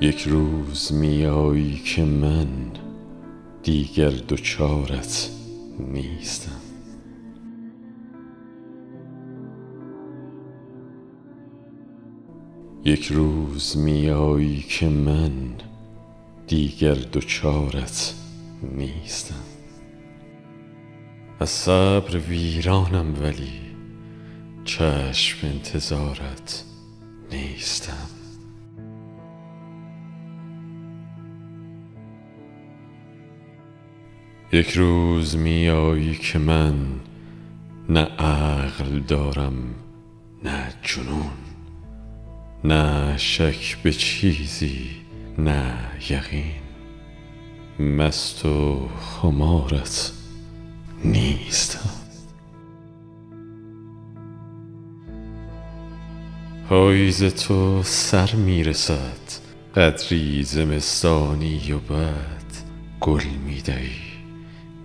یک روز میایی که من دیگر دچارت نیستم. یک روز میایی که من دیگر دچارت نیستم. از صبر ویرانم ولی چشم انتظارت نیستم. یک روز میایی که من نه عقل دارم نه جنون نه شک به چیزی نه یقین. مست و خمارت نیستم پاییز تو سر می رسد قدری زمستانی و بعد گل می دهی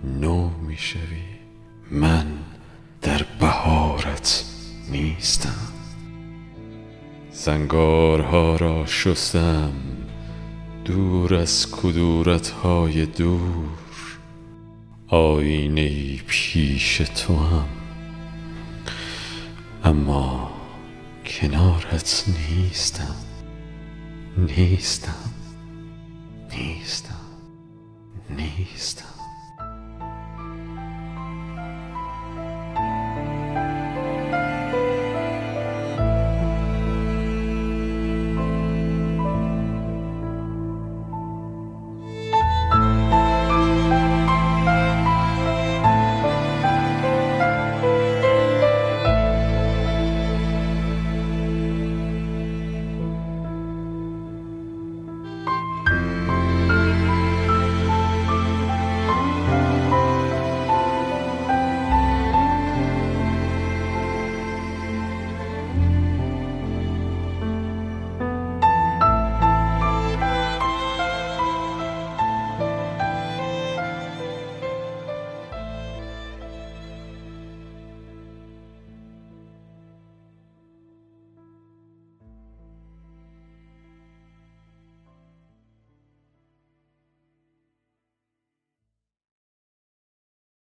نو می شوی من در بهارت نیستم. زنگارها را شستم دور از کدورت های دور. آینه پیش تو هم اما کنارت نیستم. نیستم. نیستم. نیستم.